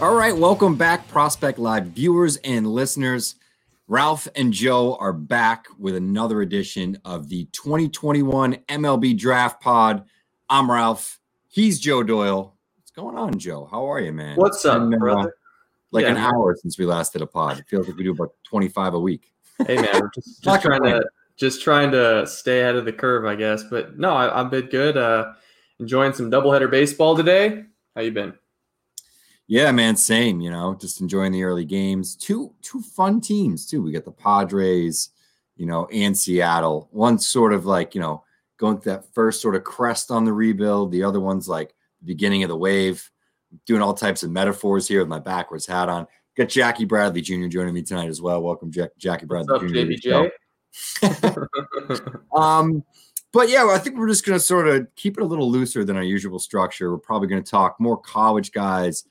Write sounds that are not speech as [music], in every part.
All right, welcome back, Prospect Live viewers and listeners. Ralph and Joe are back with another edition of the 2021 MLB Draft Pod. I'm Ralph. He's Joe Doyle. What's going on, Joe? How are you, man? What's up, Been, uh, brother? like Yeah, an man. hour since we last did a pod. It feels like we do about 25 a week. Hey man, we're just, [laughs] just trying to just trying to stay ahead of the curve, I guess. But no, I, I've been good. Uh, enjoying some doubleheader baseball today. How you been? Yeah, man, same. You know, just enjoying the early games. Two two fun teams too. We got the Padres, you know, and Seattle. One sort of like you know going through that first sort of crest on the rebuild. The other one's like the beginning of the wave. Doing all types of metaphors here with my backwards hat on. Got Jackie Bradley Jr. joining me tonight as well. Welcome, Jack, Jackie Bradley up, Jr. to? [laughs] Um, but yeah, I think we're just going to sort of keep it a little looser than our usual structure. We're probably going to talk more college guys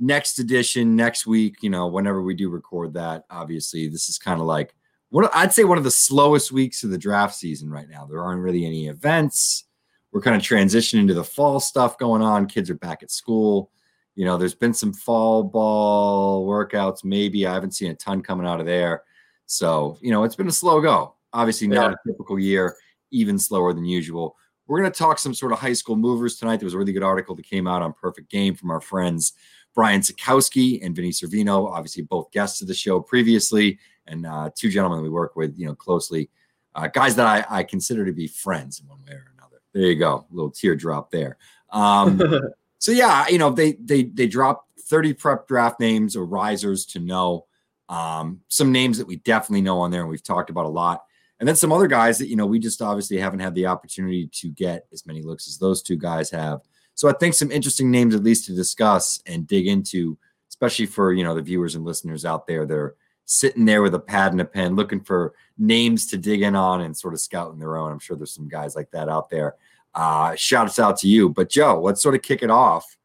next edition next week. You know, whenever we do record that, obviously, this is kind of like what I'd say one of the slowest weeks of the draft season right now. There aren't really any events. We're kind of transitioning to the fall stuff going on. Kids are back at school. You know, there's been some fall ball workouts. Maybe I haven't seen a ton coming out of there. So, you know, it's been a slow go. Obviously, not a typical year, even slower than usual. We're going to talk some sort of high school movers tonight. There was a really good article that came out on Perfect Game from our friends Brian Sakowski and Vinny Cervino, obviously both guests of the show previously, and uh, two gentlemen we work with, you know, closely, uh, guys that I, I consider to be friends in one way or another. There you go, a little teardrop there. Um, [laughs] so yeah, you know, they they they dropped 30 prep draft names or risers to know. Um, some names that we definitely know on there and we've talked about a lot. And then some other guys that, you know, we just obviously haven't had the opportunity to get as many looks as those two guys have. So I think some interesting names at least to discuss and dig into, especially for, you know, the viewers and listeners out there that are sitting there with a pad and a pen looking for names to dig in on and sort of scouting their own. I'm sure there's some guys like that out there. Uh, shouts out to you. But Joe, let's sort of kick it off.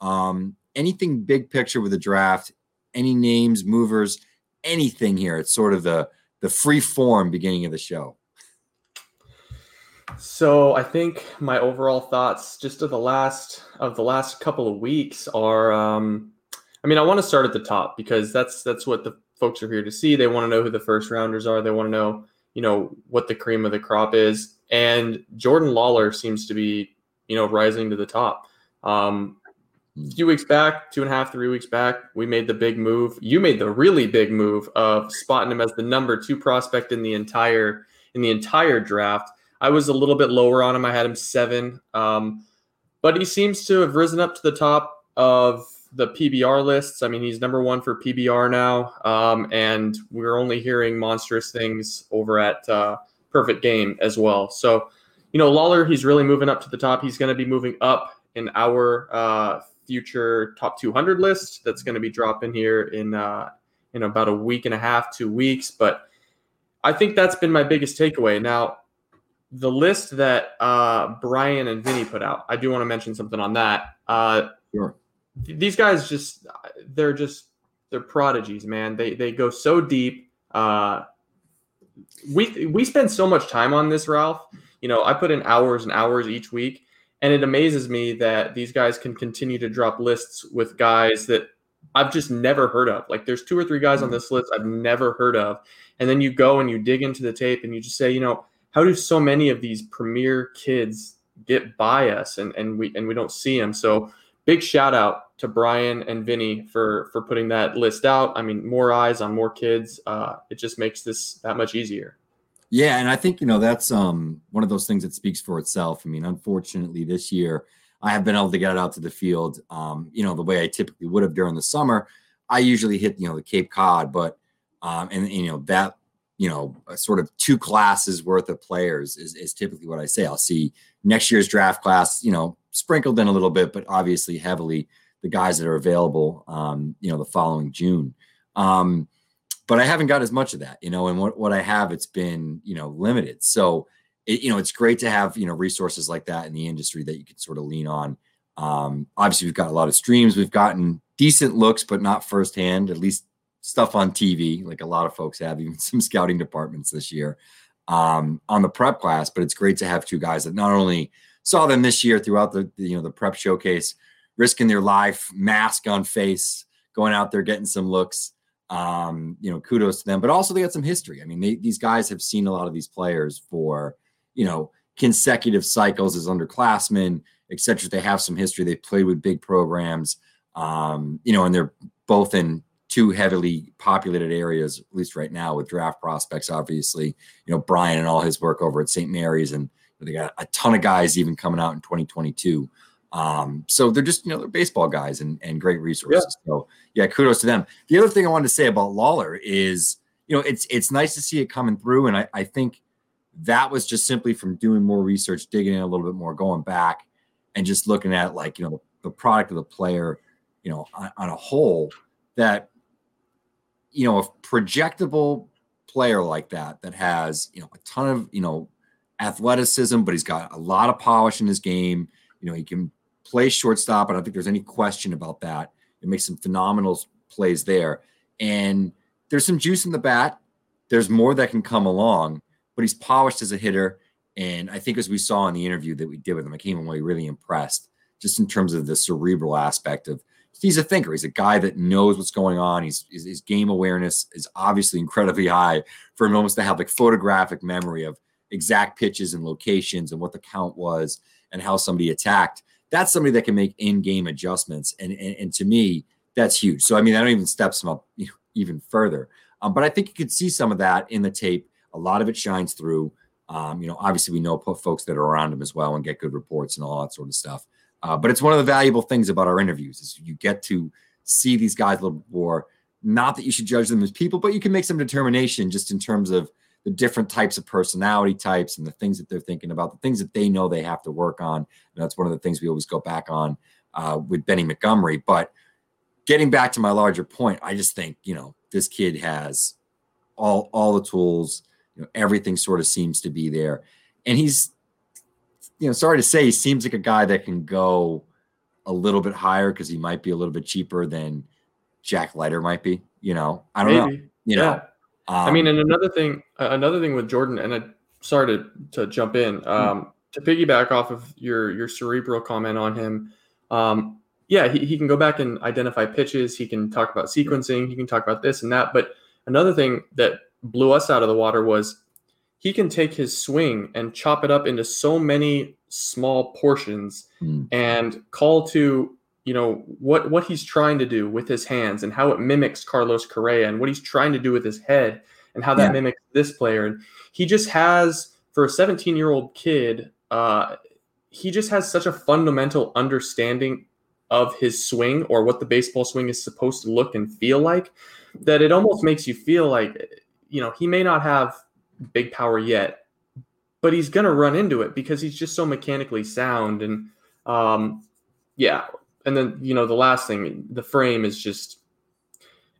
Um, anything big picture with the draft, any names, movers, anything here. It's sort of the the free form beginning of the show. So I think my overall thoughts just of the last of the last couple of weeks are um I mean I want to start at the top because that's that's what the folks are here to see. They want to know who the first rounders are. They want to know, you know, what the cream of the crop is. And Jordan Lawler seems to be, you know, rising to the top. Um a few weeks back, two and a half, three weeks back, we made the big move. You made the really big move of spotting him as the number two prospect in the entire in the entire draft. I was a little bit lower on him. I had him seven, um, but he seems to have risen up to the top of the PBR lists. I mean, he's number one for PBR now, um, and we're only hearing monstrous things over at uh, Perfect Game as well. So, you know, Lawler, he's really moving up to the top. He's going to be moving up in our uh, future top 200 list. That's going to be dropping here in uh, in about a week and a half, two weeks. But I think that's been my biggest takeaway. Now, the list that uh, Brian and Vinny put out, I do want to mention something on that. Uh, Sure. th- these guys just they're just they're prodigies, man. They they go so deep. Uh, we we spend so much time on this, Ralph. You know, I put in hours and hours each week, and it amazes me that these guys can continue to drop lists with guys that I've just never heard of. Like, there's two or three guys on this list I've never heard of, and then you go and you dig into the tape and you just say, you know, how do so many of these premier kids get by us and, and we and we don't see them? So big shout out to Brian and Vinny for for putting that list out. I mean, more eyes on more kids. Uh, it just makes this that much easier. Yeah, and I think you know that's um, one of those things that speaks for itself. I mean, unfortunately, this year I have been able to get out to the field, um, you know, the way I typically would have during the summer. I usually hit you know the Cape Cod, but um, and you know that you know sort of two classes worth of players is, is typically what I say. I'll see next year's draft class, you know, sprinkled in a little bit, but obviously heavily the guys that are available, um, you know, the following June. Um, but I haven't got as much of that, you know, and what, what I have, it's been, you know, limited. So, it, you know, it's great to have, you know, resources like that in the industry that you can sort of lean on. Um, obviously we've got a lot of streams. We've gotten decent looks, but not firsthand, at least stuff on TV, like a lot of folks have, even [laughs] some scouting departments this year um, on the prep class. But it's great to have two guys that not only saw them this year throughout the, you know the prep showcase, risking their life, mask on face, going out there getting some looks. Um, you know, kudos to them. But also they got some history. I mean, they, these guys have seen a lot of these players for you know consecutive cycles as underclassmen, etc. They have some history. They played with big programs. Um, you know, and they're both in two heavily populated areas, at least right now, with draft prospects. Obviously, you know Brian and all his work over at St. Mary's, and they got a ton of guys even coming out in 2022. Um, so they're just you know they're baseball guys and and great resources. Yeah. So yeah, kudos to them. The other thing I wanted to say about Lawler is you know it's it's nice to see it coming through, and I, I think that was just simply from doing more research, digging in a little bit more, going back, and just looking at like you know the, product of the player, you know on, on a whole that you know, a projectable player like that that has, you know, a ton of, you know, athleticism, but he's got a lot of polish in his game. You know, he can play shortstop. I don't think there's any question about that. It makes some phenomenal plays there. And there's some juice in the bat. There's more that can come along, but he's polished as a hitter. And I think as we saw in the interview that we did with him, I came away really impressed just in terms of the cerebral aspect of he's a thinker. He's a guy that knows what's going on. He's his, game awareness is obviously incredibly high for him almost to have like photographic memory of exact pitches and locations and what the count was and how somebody attacked. That's somebody that can make in-game adjustments, and and, and to me, that's huge. So I mean, don't even steps him up you know, even further. Um, but I think you could see some of that in the tape. A lot of it shines through. Um, you know, obviously we know folks that are around him as well and get good reports and all that sort of stuff. Uh, but it's one of the valuable things about our interviews is you get to see these guys a little more. Not that you should judge them as people, but you can make some determination just in terms of the different types of personality types and the things that they're thinking about, the things that they know they have to work on. And that's one of the things we always go back on uh, with Benny Montgomery. But getting back to my larger point, I just think you know this kid has all all the tools. You know, everything sort of seems to be there, and he's you know, sorry to say, he seems like a guy that can go a little bit higher because he might be a little bit cheaper than Jack Leiter might be. You know, I don't Maybe. know. You yeah. know, um, I mean, and another thing, another thing with Jordan, and I sorry to to jump in, hmm. um, to piggyback off of your your cerebral comment on him. Um, yeah, he, he can go back and identify pitches. He can talk about sequencing. He can talk about this and that. But another thing that blew us out of the water was he can take his swing and chop it up into so many small portions mm. and call to you know what what he's trying to do with his hands and how it mimics Carlos Correa and what he's trying to do with his head and how that yeah. mimics this player and he just has for a 17 year old kid uh, he just has such a fundamental understanding of his swing or what the baseball swing is supposed to look and feel like that it almost makes you feel like you know he may not have big power yet, but he's going to run into it because he's just so mechanically sound. And um, yeah, and then you know the last thing, the frame is just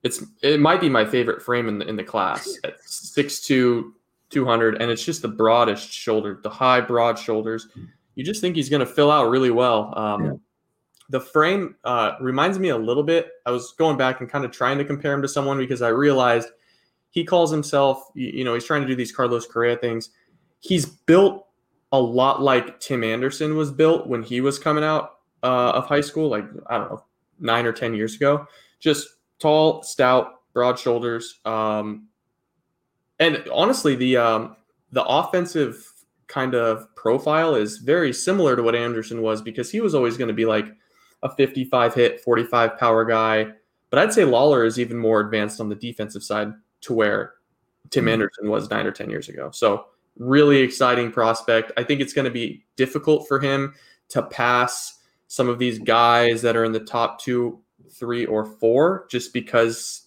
it's it might be my favorite frame in the in the class [laughs] at 6'2", 200, and it's just the broadest shoulder, the high broad shoulders. You just think he's going to fill out really well. Um, yeah. The frame uh, reminds me a little bit. I was going back and kind of trying to compare him to someone because I realized he calls himself, you know, he's trying to do these Carlos Correa things. He's built a lot like Tim Anderson was built when he was coming out uh, of high school, like, I don't know, nine or 10 years ago. Just tall, stout, broad shoulders. Um, and honestly, the, um, the offensive kind of profile is very similar to what Anderson was because he was always going to be like a 55 hit, 45 power guy. But I'd say Lawler is even more advanced on the defensive side to where Tim Mhm. Anderson was nine or 10 years ago. So, really exciting prospect. I think it's going to be difficult for him to pass some of these guys that are in the top two, three, or four just because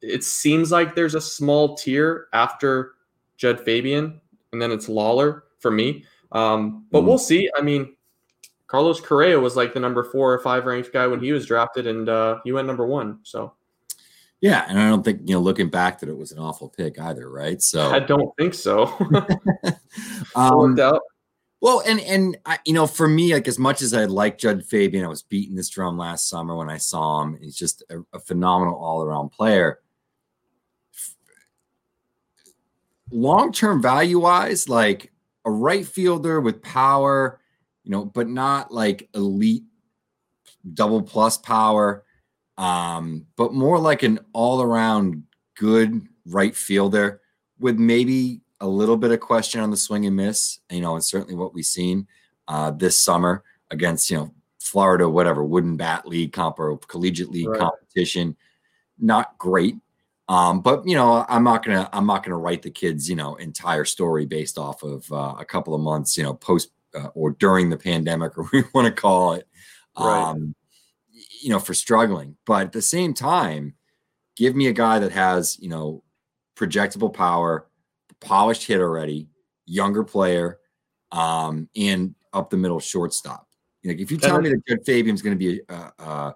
it seems like there's a small tier after Judd Fabian, and then it's Lawler for me. Um, but Mhm. we'll see. I mean, Carlos Correa was like the number four or five ranked guy when he was drafted, and uh, he went number one. So Yeah, and I don't think you know, looking back, that it was an awful pick either, right? So I don't think so. [laughs] um, out. well, and and I, you know, for me, like as much as I like Judd Fabian, I was beating this drum last summer when I saw him. He's just a, a phenomenal all around player. Long term value wise, like a right fielder with power, you know, but not like elite double plus power, um, but more like an all around good right fielder with maybe a little bit of question on the swing and miss. You know, and certainly what we've seen uh, this summer against you know Florida, whatever wooden bat league comp or collegiate league Right. competition, not great. Um, but you know, I'm not gonna I'm not gonna write the kids you know entire story based off of uh, a couple of months you know post uh, or during the pandemic [laughs] or we want to call it. Right. Um, you know, for struggling, but at the same time, give me a guy that has you know projectable power, polished hit already, younger player, um, and up the middle shortstop. Like if you tell me that Judd Fabian's going to be a,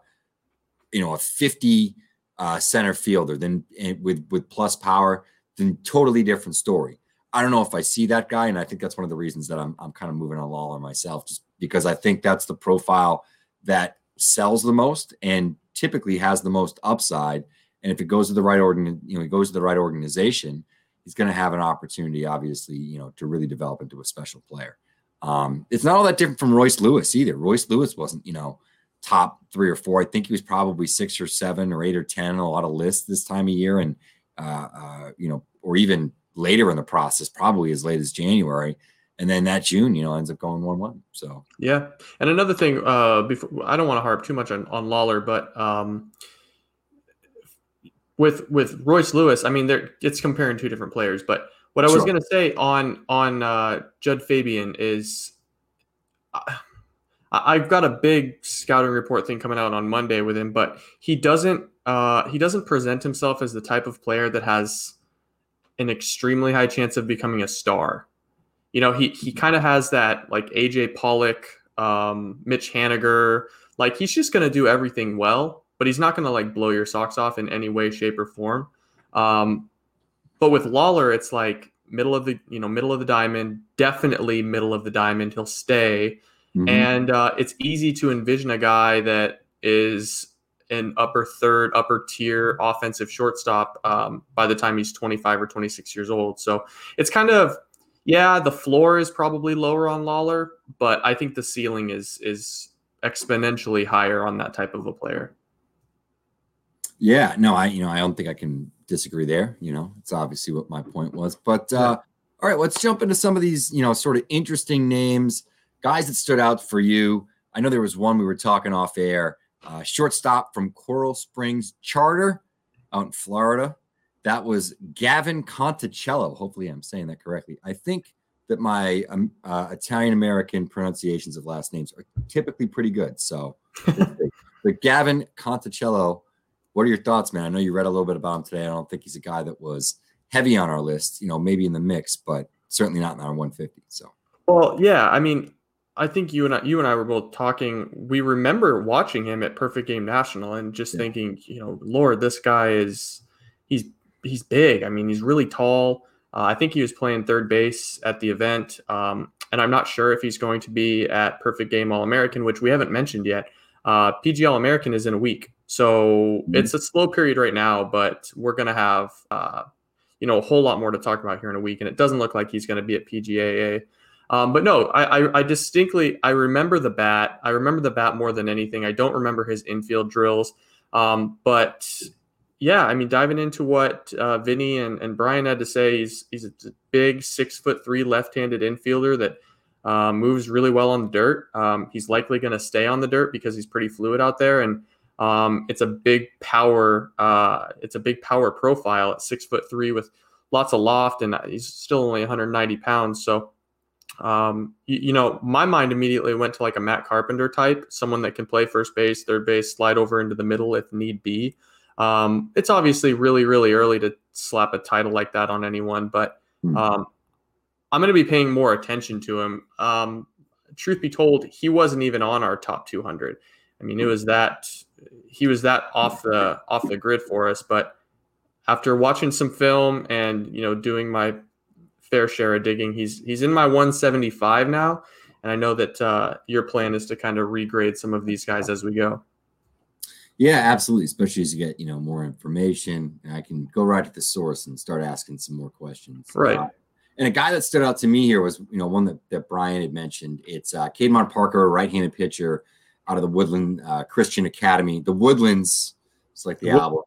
you know a 50 uh, center fielder, then and with with plus power, then totally different story. I don't know if I see that guy, and I think that's one of the reasons that I'm I'm kind of moving on Lawler myself, just because I think that's the profile that sells the most and typically has the most upside. And if it goes to the right organ, you know, he goes to the right organization, he's going to have an opportunity, obviously, you know, to really develop into a special player. Um, it's not all that different from Royce Lewis either. Royce Lewis wasn't, you know, top three or four. I think he was probably six or seven or eight or ten on a lot of lists this time of year, and uh, uh, you know, or even later in the process, probably as late as January. And then that June, you know, ends up going one one. So Yeah, and another thing, uh, before I don't want to harp too much on, on Lawler, but um, with with Royce Lewis, I mean, there it's comparing two different players. But what I was Sure. going to say on on uh, Judd Fabian is, I, I've got a big scouting report thing coming out on Monday with him, but he doesn't uh, he doesn't present himself as the type of player that has an extremely high chance of becoming a star. You know, he he kind of has that like AJ Pollock, um, Mitch Haniger. Like he's just gonna do everything well, but he's not gonna like blow your socks off in any way, shape, or form. Um, but with Lawler, it's like middle of the you know middle of the diamond, definitely middle of the diamond. He'll stay, mhm. and uh, it's easy to envision a guy that is an upper third, upper tier offensive shortstop um, by the time he's 25 or 26 years old. So it's kind of, yeah, the floor is probably lower on Lawler, but I think the ceiling is is exponentially higher on that type of a player. Yeah, no, I you know I don't think I can disagree there. You know, it's obviously what my point was. But uh, all right, let's jump into some of these you know sort of interesting names, guys that stood out for you. I know there was one we were talking off air, uh, shortstop from Coral Springs Charter out in Florida. That was Gavin Conticello. Hopefully, I'm saying that correctly. I think that my um, uh, Italian American pronunciations of last names are typically pretty good. So, [laughs] but Gavin Conticello what are your thoughts, man? I know you read a little bit about him today. I don't think he's a guy that was heavy on our list, you know, maybe in the mix, but certainly not in our 150. So, Well, yeah, I mean, I think you and I, you and I were both talking. We remember watching him at Perfect Game National and just Yeah. thinking, you know, Lord, this guy is he's he's big. I mean, he's really tall. Uh, I think he was playing third base at the event, um, and I'm not sure if he's going to be at Perfect Game All American, which we haven't mentioned yet. Uh, PG All American is in a week, so Mhm. it's a slow period right now. But we're gonna have uh, you know a whole lot more to talk about here in a week, and it doesn't look like he's going to be at PGAA. Um, but no, I, I, I distinctly I remember the bat. I remember the bat more than anything. I don't remember his infield drills. Um, but yeah, I mean, diving into what uh, Vinny and, and Brian had to say, he's he's a big six foot three left-handed infielder that uh, moves really well on the dirt. Um, he's likely going to stay on the dirt because he's pretty fluid out there, and um, it's a big power. Uh, it's a big power profile at six foot three with lots of loft, and he's still only 190 pounds. So, um, you, you, know, my mind immediately went to like a Matt Carpenter type, someone that can play first base, third base, slide over into the middle if need be. Um, it's obviously really, really early to slap a title like that on anyone, but hmm. um, I'm going to be paying more attention to him. Um, truth be told, he wasn't even on our top 200. I mean, it was that he was that off the off the grid for us. But after watching some film and you know doing my fair share of digging, he's he's in my 175 now, and I know that uh, your plan is to kind of regrade some of these guys as we go. Yeah, absolutely. Especially as you get you know more information, and I can go right to the source and start asking some more questions. Right. Uh, and a guy that stood out to me here was you know one that, that Brian had mentioned. It's uh, Caedmon Parker, right-handed pitcher out of the Woodland uh, Christian Academy. The Woodlands, it's like the album,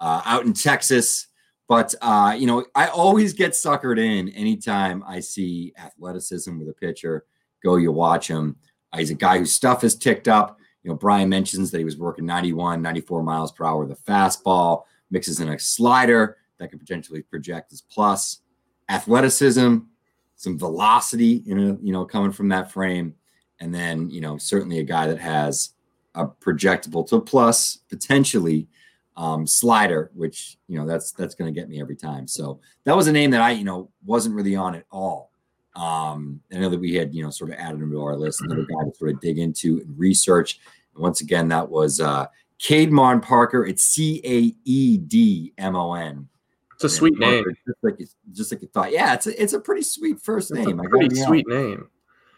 uh, out in Texas. But uh, you know, I always get suckered in anytime I see athleticism with a pitcher. Go, you watch him. Uh, he's a guy whose stuff is ticked up you know, Brian mentions that he was working 91, 94 miles per hour with a fastball, mixes in a slider that could potentially project as plus athleticism, some velocity, you know, you know, coming from that frame, and then you know, certainly a guy that has a projectable to plus potentially um, slider, which you know that's that's going to get me every time. So that was a name that I you know wasn't really on at all. Um, I know that we had, you know, sort of added him to our list, another guy to sort of dig into and research. And once again, that was uh, Caedmon Parker. It's C A E D M O N. It's a sweet Parker, name, just like you, just like you thought. Yeah, it's a, it's a pretty sweet first it's name. A pretty sweet name.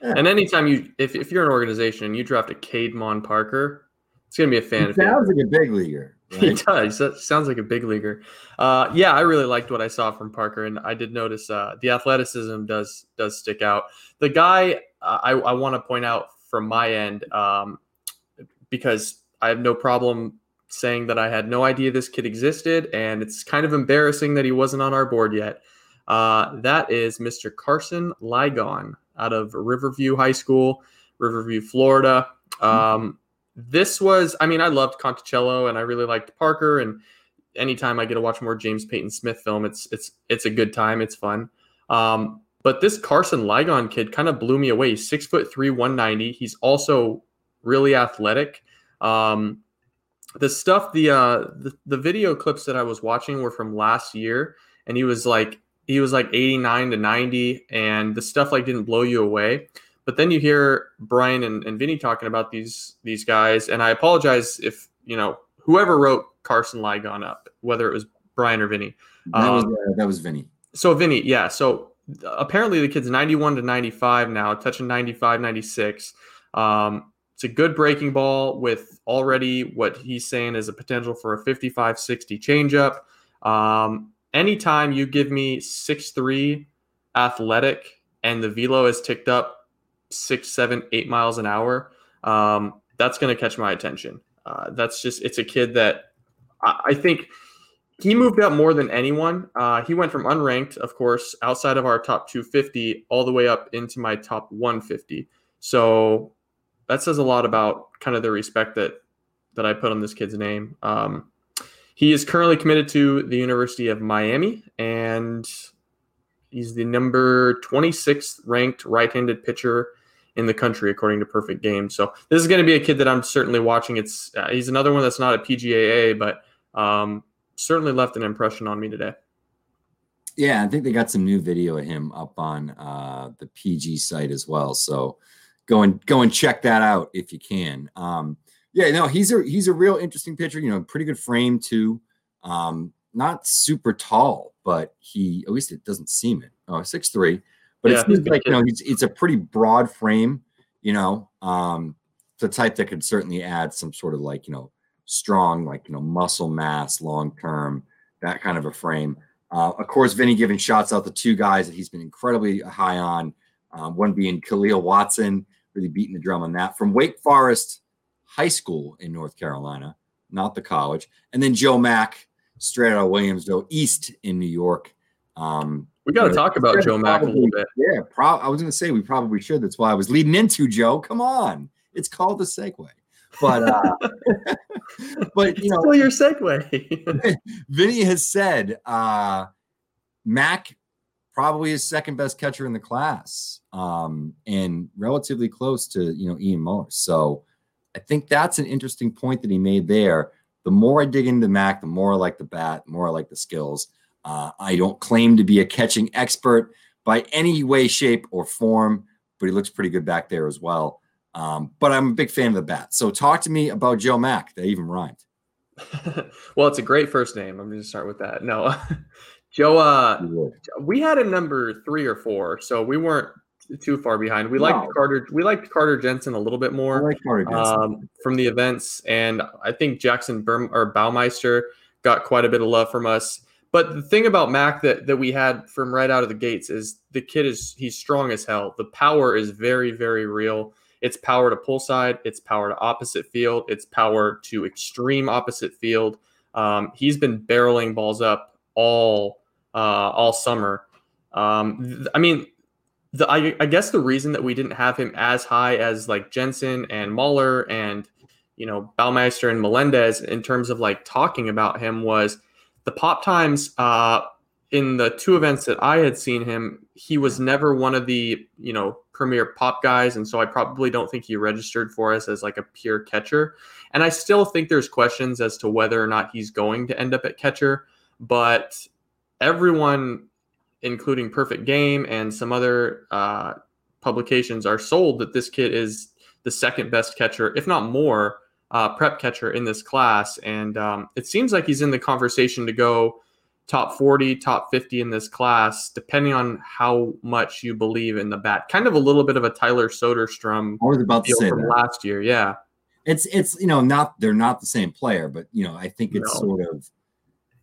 Yeah. And anytime you, if, if you're an organization and you draft a Caedmon Parker, it's gonna be a fan. It sounds like a big leaguer. [laughs] Right? He does. That sounds like a big leaguer. Uh, yeah, I really liked what I saw from Parker, and I did notice uh, the athleticism does does stick out. The guy uh, I, I want to point out from my end um, because I have no problem saying that I had no idea this kid existed, and it's kind of embarrassing that he wasn't on our board yet. Uh, that is Mr. Carson Ligon out of Riverview High School, Riverview, Florida. Um, this was, I mean, I loved Conticello and I really liked Parker. And anytime I get to watch more James Peyton Smith film, it's it's it's a good time. It's fun. Um, but this Carson Ligon kid kind of blew me away. He's six foot three, 190. He's also really athletic. Um, the stuff, the, uh, the the video clips that I was watching were from last year, and he was like he was like 89 to 90, and the stuff like didn't blow you away. But then you hear Brian and, and Vinny talking about these these guys, and I apologize if you know whoever wrote Carson Ligon up, whether it was Brian or Vinny. That um, was uh, that was Vinny. So Vinny, yeah. So apparently the kid's 91 to 95 now, touching 95, 96. Um, it's a good breaking ball with already what he's saying is a potential for a 55 60 changeup. Um, anytime you give me six three athletic and the velo is ticked up six, seven, eight miles an hour, um, that's going to catch my attention. Uh, that's just, it's a kid that I, I think he moved up more than anyone. Uh, he went from unranked, of course, outside of our top 250, all the way up into my top 150. So that says a lot about kind of the respect that that I put on this kid's name. Um, he is currently committed to the University of Miami, and he's the number 26th ranked right-handed pitcher in the country, according to Perfect Game. So this is going to be a kid that I'm certainly watching. It's uh, he's another one that's not a PGAA, but um, certainly left an impression on me today. Yeah, I think they got some new video of him up on uh, the PG site as well. So go and go and check that out if you can. Um, yeah, no, he's a he's a real interesting pitcher. You know, pretty good frame too. Um, not super tall, but he at least it doesn't seem it. Oh, six three but yeah, it seems like you know it's, it's a pretty broad frame. You know, um, the type that could certainly add some sort of like you know strong like you know muscle mass long term that kind of a frame. Uh, of course, Vinny giving shots out the two guys that he's been incredibly high on. Um, one being Khalil Watson, really beating the drum on that from Wake Forest High School in North Carolina, not the college, and then Joe Mack straight out of Williamsville, East in New York. Um, We got to talk about Joe Mack a little bit. Yeah, pro- I was going to say we probably should. That's why I was leading into Joe. Come on, it's called the segue. But uh, [laughs] but you know, Still your segue. [laughs] Vinny has said uh, Mack probably is second best catcher in the class, um, and relatively close to you know Ian Moller. So I think that's an interesting point that he made there. The more I dig into Mack, the more I like the bat, the more I like the skills. Uh, I don't claim to be a catching expert by any way, shape, or form, but he looks pretty good back there as well. Um, but I'm a big fan of the bat. So talk to me about Joe Mack. That even rhymed. [laughs] well, it's a great first name. I'm going to start with that. No, [laughs] Joe. Uh, we had a number three or four, so we weren't too far behind. We No. liked Carter. We liked Carter Jensen a little bit more like um, from the events, and I think Jackson Berm or Baumeister got quite a bit of love from us. But the thing about Mack that that we had from right out of the gates is the kid is he's strong as hell. The power is very very real. It's power to pull side. It's power to opposite field. It's power to extreme opposite field. Um, he's been barreling balls up all uh, all summer. Um, th- I mean, the I, I guess the reason that we didn't have him as high as like Jensen and Moller and you know Baumeister and Melendez in terms of like talking about him was the pop times uh, in the two events that I had seen him. He was never one of the you know premier pop guys, and so I probably don't think he registered for us as like a pure catcher. And I still think there's questions as to whether or not he's going to end up at catcher, but everyone including Perfect Game and some other uh, publications, are sold that this kid is the second best catcher, if not more, uh, prep catcher in this class. And um, it seems like he's in the conversation to go top 40, top 50 in this class, depending on how much you believe in the bat. Kind of a little bit of a Tyler Soderstrom I was about to say from that. last year. Yeah. It's it's you know not they're not the same player, but you know I think it's No. sort of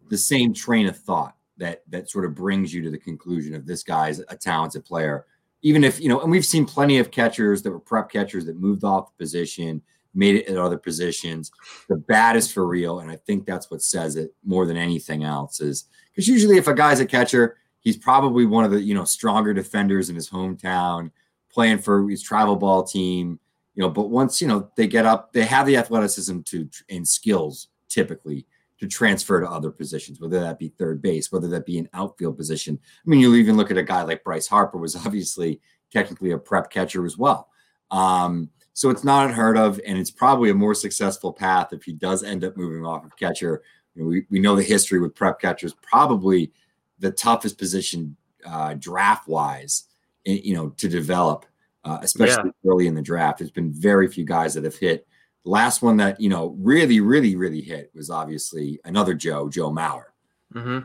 the same train of thought that that sort of brings you to the conclusion of this guy's a talented player. Even if you know, and we've seen plenty of catchers that were prep catchers that moved off the position, made it at other positions. The bat is for real, and I think that's what says it more than anything else. Is because usually if a guy's a catcher, he's probably one of the you know stronger defenders in his hometown, playing for his travel ball team you know but once you know they get up they have the athleticism to and skills typically to transfer to other positions whether that be third base whether that be an outfield position i mean you even look at a guy like bryce harper was [laughs] obviously technically a prep catcher as well um, so it's not unheard of and it's probably a more successful path if he does end up moving off of catcher you know, we, we know the history with prep catchers probably the toughest position uh, draft wise you know to develop uh, especially early in the draft. There's been very few guys that have hit. The last one that you know really, really, really hit was obviously another Joe, Joe Mauer. hmm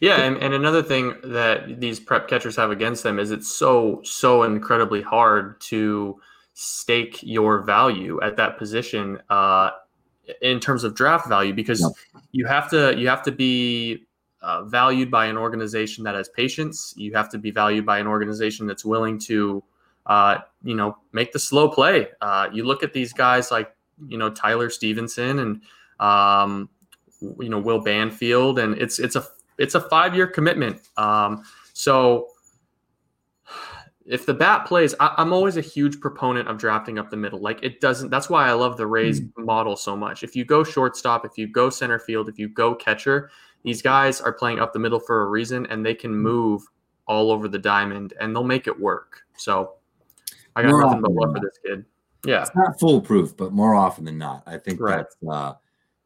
Yeah, and, and another thing that these prep catchers have against them is it's so so incredibly hard to stake your value at that position uh, in terms of draft value because Yep. you have to you have to be uh, valued by an organization that has patience. You have to be valued by an organization that's willing to uh, you know make the slow play. Uh, you look at these guys like you know Tyler Stephenson and um, you know Will Banfield, and it's it's a it's a five year commitment. Um, so if the bat plays, I, I'm always a huge proponent of drafting up the middle. Like it doesn't. That's why I love the Rays model so much. If you go shortstop, if you go center field, if you go catcher, these guys are playing up the middle for a reason, and they can move all over the diamond, and they'll make it work. So I got More nothing but love for this kid. Yeah. It's not foolproof, but more often than not, I think Right. that's uh,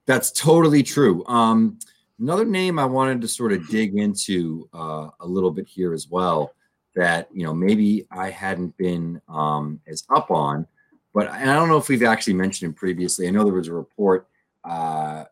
that's totally true. Um, another name I wanted to sort of dig into uh, a little bit here as well that you know maybe I hadn't been um, as up on, but and I don't know if we've actually mentioned him previously. I know there was a report, uh,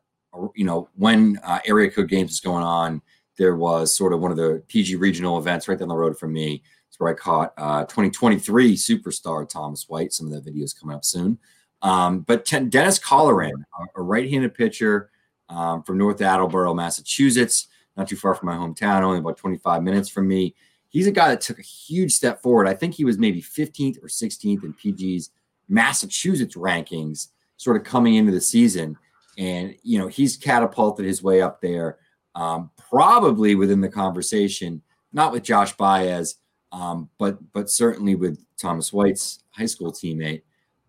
you know, when uh, area code games was going on, there was sort of one of the PG regional events right down the road from me. It's where I caught uh, 2023 superstar Thomas White. Some of that video is coming up soon. Um, but ten, Dennis Colleran, a, a right-handed pitcher um, from North Attleboro, Massachusetts, not too far from my hometown, only about 25 minutes from me. He's a guy that took a huge step forward. I think he was maybe 15th or 16th in PG's Massachusetts rankings, sort of coming into the season. And you know, he's catapulted his way up there. Um, probably within the conversation, not with Josh Baez, um, but but certainly with Thomas White's high school teammate,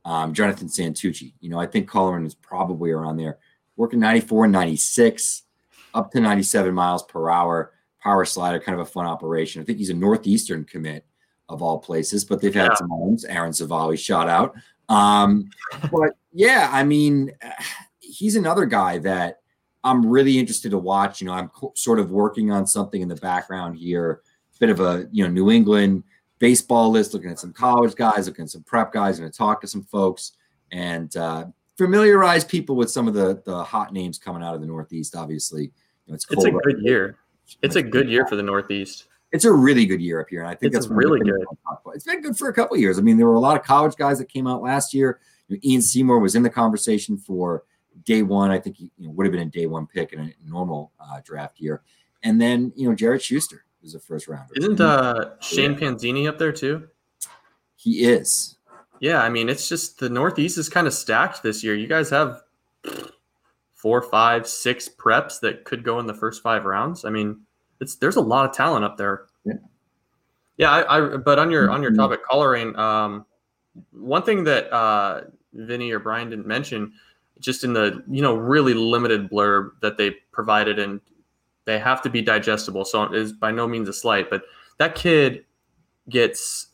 um, Jonathan Santucci. You know, I think Colleran is probably around there, working 94 and 96, up to 97 miles per hour, power slider, kind of a fun operation. I think he's a Northeastern commit of all places, but they've had Yeah. some homes. Aaron Zavali shot out. Um, but yeah, I mean, [sighs] he's another guy that I'm really interested to watch. You know, I'm co- sort of working on something in the background here, bit of a you know New England baseball list, looking at some college guys, looking at some prep guys, going to talk to some folks and uh, familiarize people with some of the the hot names coming out of the Northeast. Obviously, you know, it's It's a good year. It's a good year for the Northeast. It's a really good year up here, and I think It's that's one of the really good. I'll talk about. It's been good for a couple of years. I mean, there were a lot of college guys that came out last year. You know, Ian Seymour was in the conversation for day one. I think he you know, would have been a day one pick in a normal uh, draft year. And then you know, Jared Shuster was a first rounder. Isn't uh, Shane Panzini up there too? he is? Yeah, I mean, it's just the Northeast is kind of stacked this year. You guys have four, five, six preps that could go in the first five rounds. I mean, it's there's a lot of talent up there. Yeah. Yeah, I, I but on your on your Mhm. topic, Colleran, um, one thing that uh, Vinny or Brian didn't mention, just in the you know really limited blurb that they provided, and they have to be digestible. So it is by no means a slight, but that kid gets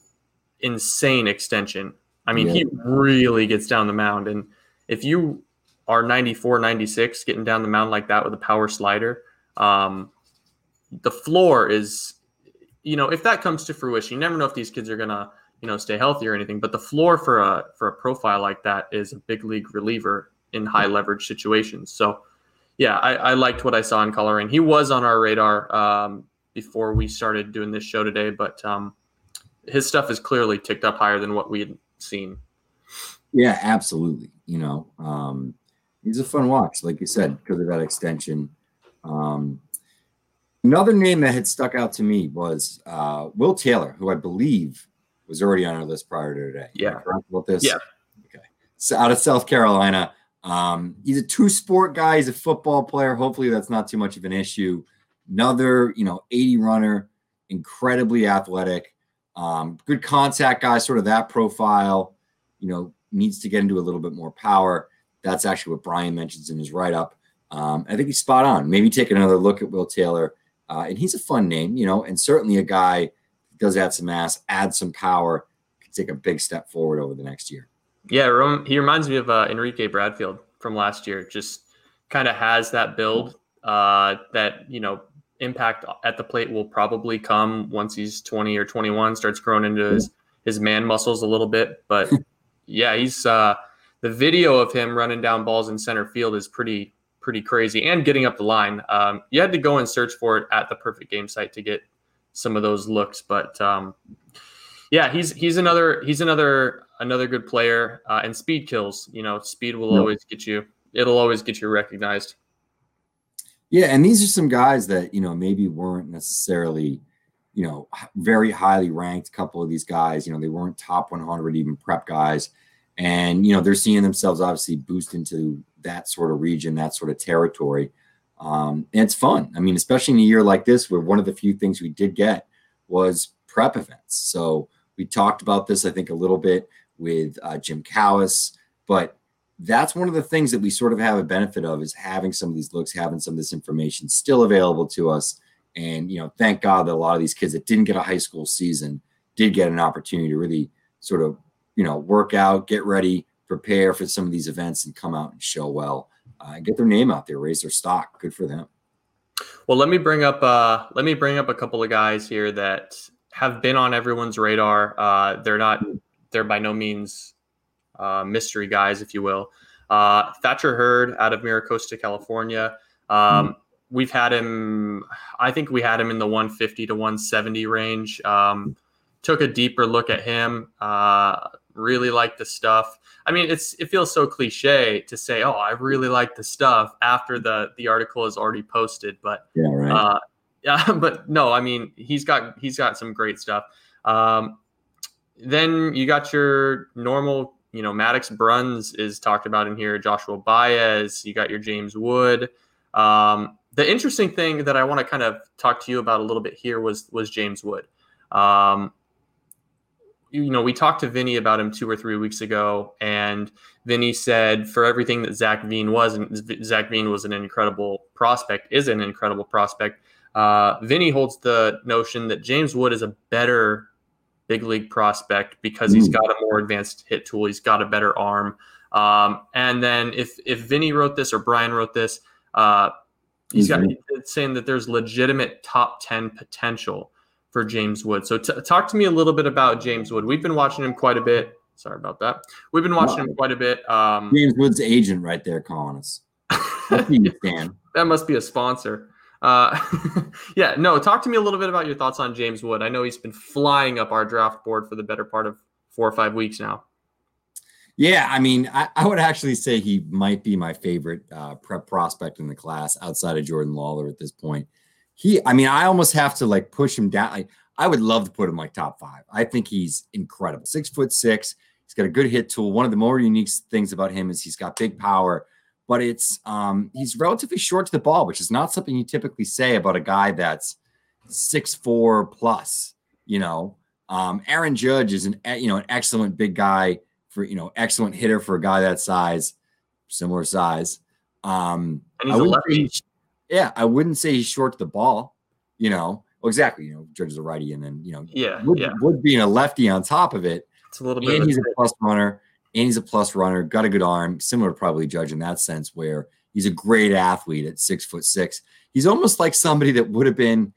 insane extension. I mean, he really gets down the mound. And if you are 94, 96, getting down the mound like that with a power slider, um, the floor is, you know, if that comes to fruition, you never know if these kids are going to, you know, stay healthy or anything. But the floor for a for a profile like that is a big league reliever in high leverage situations. So, yeah, I, I liked what I saw in Colleran. He was on our radar um, before we started doing this show today, but um, his stuff is clearly ticked up higher than what we had seen. Yeah, absolutely. You know, um, he's a fun watch, like you said, because of that extension. Um, another name that had stuck out to me was uh, Will Taylor, who I believe was already on our list prior to today. Yeah. about this. Yeah. Okay. So out of South Carolina, um, he's a two-sport guy. He's a football player. Hopefully, that's not too much of an issue. Another, you know, 80 runner, incredibly athletic, um, good contact guy, sort of that profile. You know, needs to get into a little bit more power. That's actually what Brian mentions in his write-up. Um, I think he's spot on. Maybe take another look at Will Taylor, uh, and he's a fun name, you know, and certainly a guy does add some mass, add some power, can take a big step forward over the next year. Yeah, he reminds me of uh, Enrique Bradfield from last year. Just kind of has that build uh, that you know impact at the plate will probably come once he's 20 or 21, starts growing into his his man muscles a little bit. But [laughs] yeah, he's uh, the video of him running down balls in center field is pretty pretty crazy and getting up the line. Um, you had to go and search for it at the perfect game site to get some of those looks, but um, yeah, he's he's another he's another another good player uh, and speed kills. You know, speed will Yep. always get you. It'll always get you recognized. Yeah, and these are some guys that you know maybe weren't necessarily, you know, very highly ranked. A couple of these guys, you know, they weren't top 100 even prep guys, and you know they're seeing themselves obviously boost into that sort of region, that sort of territory. Um, and it's fun. I mean, especially in a year like this, where one of the few things we did get was prep events. So we talked about this, I think, a little bit with uh, Jim Callis, but that's one of the things that we sort of have a benefit of is having some of these looks, having some of this information still available to us. And, you know, thank God that a lot of these kids that didn't get a high school season did get an opportunity to really sort of, you know, work out, get ready, prepare for some of these events and come out and show well, uh, get their name out there, raise their stock. Good for them. Well, let me bring up uh, let me bring up a couple of guys here that have been on everyone's radar. Uh, they're not they're by no means uh, mystery guys, if you will. Uh, Thatcher Hurd out of Miracosta, California. Um, We've had him. I think we had him in the 150 to 170 range. Um, took a deeper look at him. Uh, really like the stuff. I mean, it's it feels so cliche to say, "Oh, I really like the stuff" after the the article is already posted, but Yeah, right. uh, [laughs] yeah, but no, I mean he's got he's got some great stuff. Um, then you got your normal, you know, Maddux Bruns is talked about in here. Joshua Baez, you got your James Wood. Um, the interesting thing that I want to kind of talk to you about a little bit here was was James Wood. Um, you know, we talked to Vinny about him two or three weeks ago, and Vinny said for everything that Zach Veen was, and Zach Veen was an incredible prospect, is an incredible prospect. Uh, Vinny holds the notion that James Wood is a better big league prospect because he's got a more advanced hit tool, he's got a better arm. Um, and then if if Vinny wrote this or Brian wrote this, uh, he's got saying that there's legitimate top ten potential for James Wood. So t- talk to me a little bit about James Wood. We've been watching him quite a bit. Sorry about that. We've been watching him quite a bit. Um, James Wood's agent right there calling us. [laughs] that must be a sponsor. Uh, [laughs] yeah, no. Talk to me a little bit about your thoughts on James Wood. I know he's been flying up our draft board for the better part of four or five weeks now. Yeah, I mean, I, I would actually say he might be my favorite uh, prep prospect in the class outside of Jordan Lawlar at this point. He, I mean, I almost have to like push him down. Like, I would love to put him like top five. I think he's incredible. Six foot six. He's got a good hit tool. One of the more unique things about him is he's got big power, but it's um he's relatively short to the ball, which is not something you typically say about a guy that's six four plus. You know, um, Aaron Judge is an you know an excellent big guy for you know excellent hitter for a guy that size, similar size. Um, a lefty. Yeah, I wouldn't say he's short to the ball. You know, well, exactly. You know, Judge is a righty, and then you know, yeah, Wood, yeah. Wood being a lefty on top of it. It's a little bit. And he's a, a plus runner, and he's a plus runner. Got a good arm, similar to probably Judge in that sense, where he's a great athlete at six foot six. He's almost like somebody that would have been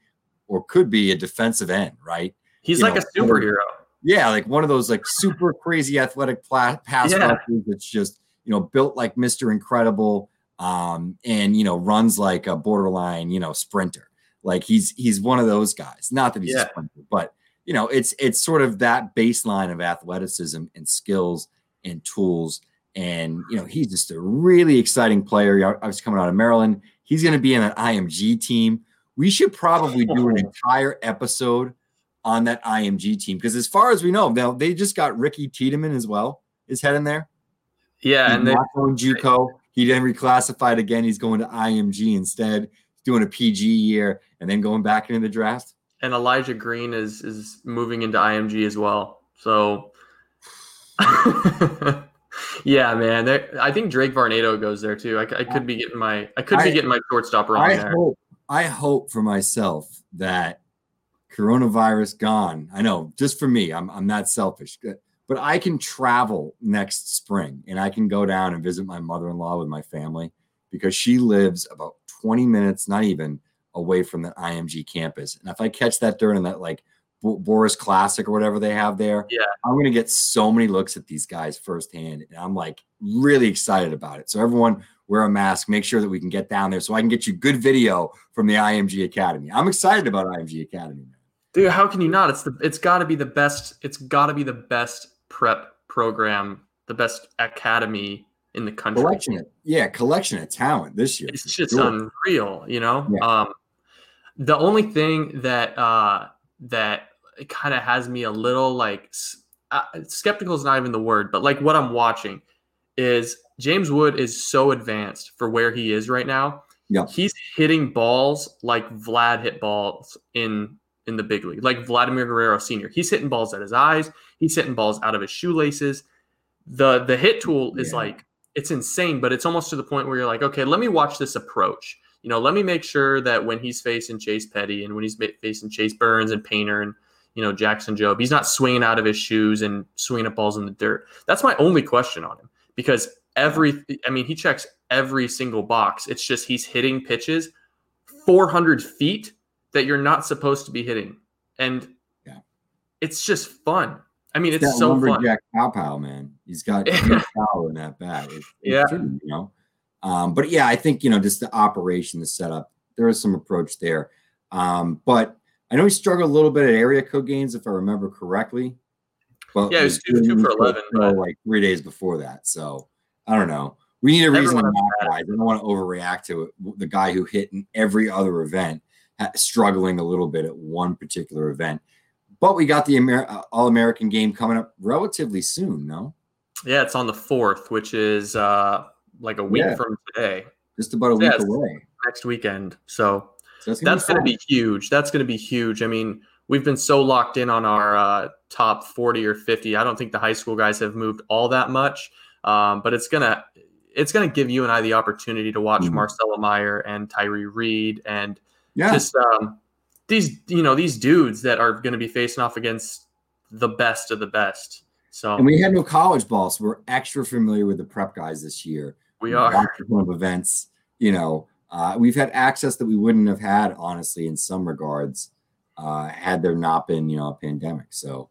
or could be a defensive end, right? He's You like know, a superhero. Yeah, like one of those like super crazy athletic pla- pass Yeah. that's just you know built like Mister Incredible, um, and you know runs like a borderline you know sprinter. Like he's he's one of those guys. Not that he's Yeah. a sprinter, but you know it's it's sort of that baseline of athleticism and skills and tools. And you know he's just a really exciting player. I was coming out of Maryland. He's going to be in an IMG team. We should probably do an [laughs] entire episode on that IMG team because as far as we know, now they just got Ricky Tiedemann as well. Is head in there. Yeah, He's and they, JUCO. He then reclassified again. He's going to IMG instead. Doing a PG year and then going back into the draft. and Elijah Green is is moving into IMG as well. So, [laughs] yeah, man. there- I think Drake Varnado goes there too. I, I could be getting my I could be getting my shortstop wrong I there. hope I hope for myself that coronavirus gone. I know just for me, I'm I'm not selfish, but I can travel next spring and I can go down and visit my mother-in-law with my family because she lives about 20 minutes, not even away from the IMG campus. And if I catch that during that like Bo- Boras Classic or whatever they have there, Yeah. I'm going to get so many looks at these guys firsthand. And I'm like really excited about it. So everyone wear a mask, make sure that we can get down there so I can get you good video from the IMG Academy. I'm excited about IMG Academy, man. Dude, how can you not? It's the it's got to be the best. It's got to be the best prep program, the best academy in the country. Collection of, yeah, collection of talent this year. It's just sure. unreal, you know. Yeah. Um, the only thing that uh, that it kind of has me a little like uh, skeptical is not even the word, but like what I'm watching is James Wood is so advanced for where he is right now. Yeah. He's hitting balls like Vlad hit balls in in the big league, like Vladimir Guerrero Sr. He's hitting balls at his eyes. He's hitting balls out of his shoelaces. The the hit tool is Yeah. like it's insane, but it's almost to the point where you're like, okay, let me watch this approach. You know, let me make sure that when he's facing Chase Petty and when he's facing Chase Burns and Painter and you know Jackson Jobe, he's not swinging out of his shoes and swinging at balls in the dirt. That's my only question on him because every, I mean, he checks every single box. It's just he's hitting pitches 400 feet that you're not supposed to be hitting, and Yeah. it's just fun. I mean, it's that so fun. lumberjack pow pow, man. He's got [laughs] power in that bat. It's, it's Yeah. you know. Um, but yeah, I think you know just the operation, the setup. There is some approach there, um, but I know he struggled a little bit at area code games, if I remember correctly. But Yeah, he was two- two for 11, but- like three days before that. So I don't know. We need a reason to guys. I don't want to overreact to it. The guy who hit in every other event, struggling a little bit at one particular event. But we got the Amer- uh, All American game coming up relatively soon. No, Yeah, it's on the fourth, which is uh like a week Yeah. from today. just about a Yeah, week away. next weekend. So So that's going to fun. be huge. That's going to be huge. I mean, we've been so locked in on our uh, top 40 or 50. I don't think the high school guys have moved all that much, um, but it's gonna it's gonna give you and I the opportunity to watch Mhm. Marcelo Mayer and Tyree Reed and yeah. just um, these you know these dudes that are going to be facing off against the best of the best. So and we had no college ball, so we're extra familiar with the prep guys this year. we are. ton of events. You know, uh, we've had access that we wouldn't have had, honestly, in some regards, uh, had there not been, you know, a pandemic. So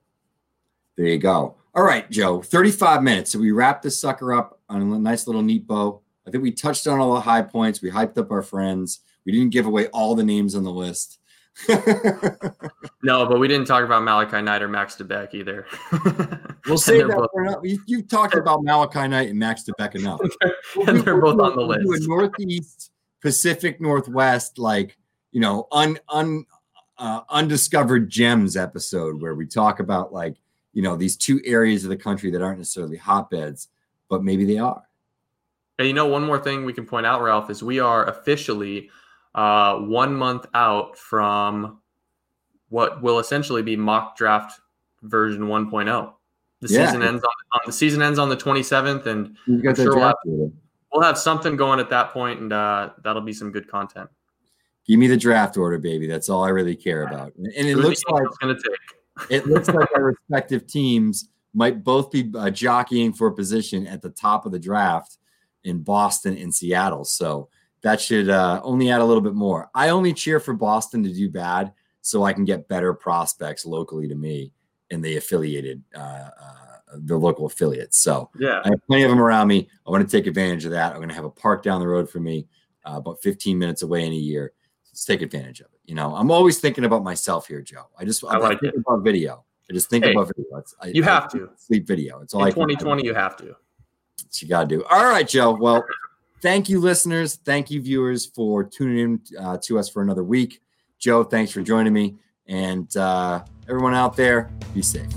there you go. All right, Joe, 35 minutes. So we wrap this sucker up on a nice little neat bow. I think we touched on all the high points. We hyped up our friends. We didn't give away all the names on the list. [laughs] No, but we didn't talk about Malachi Knight or Max DeBeck either. [laughs] We'll save that both- for. You, you've talked about Malachi Knight and Max DeBeck enough. [laughs] We'll and do- they're we'll both do- on the we'll do list. A Northeast, Pacific Northwest, like you know, un un uh, undiscovered gems episode where we talk about like you know these two areas of the country that aren't necessarily hotbeds, but maybe they are. And you know, one more thing we can point out, Ralph, is we are officially uh, one month out from what will essentially be mock draft version 1.0. The Yeah. season ends on, on the season ends on the 27th, and got Sure, we'll order. we'll have something going at that point, and uh, that'll be some good content. Give me the draft order, baby. That's all I really care about. And and it Who looks like Eagles gonna take. [laughs] it looks like our [laughs] respective teams might both be uh, jockeying for a position at the top of the draft in Boston and Seattle. So that should uh, only add a little bit more. I only cheer for Boston to do bad so I can get better prospects locally to me and the affiliated, uh, uh, the local affiliates. So Yeah, I have plenty of them around me. I want to take advantage of that. I'm going to have a park down the road for me, uh, about 15 minutes away in a year. Let's take advantage of it. You know, I'm always thinking about myself here, Joe. I just I, I like think it. about video. I just think Hey, about video. It's, I, you I have to. sleep video. It's all in I can- 2020, you have to. you got to do. All right, Joe. Well, thank you, listeners. Thank you, viewers, for tuning in uh, to us for another week. Joe, thanks for joining me. And uh, everyone out there, be safe.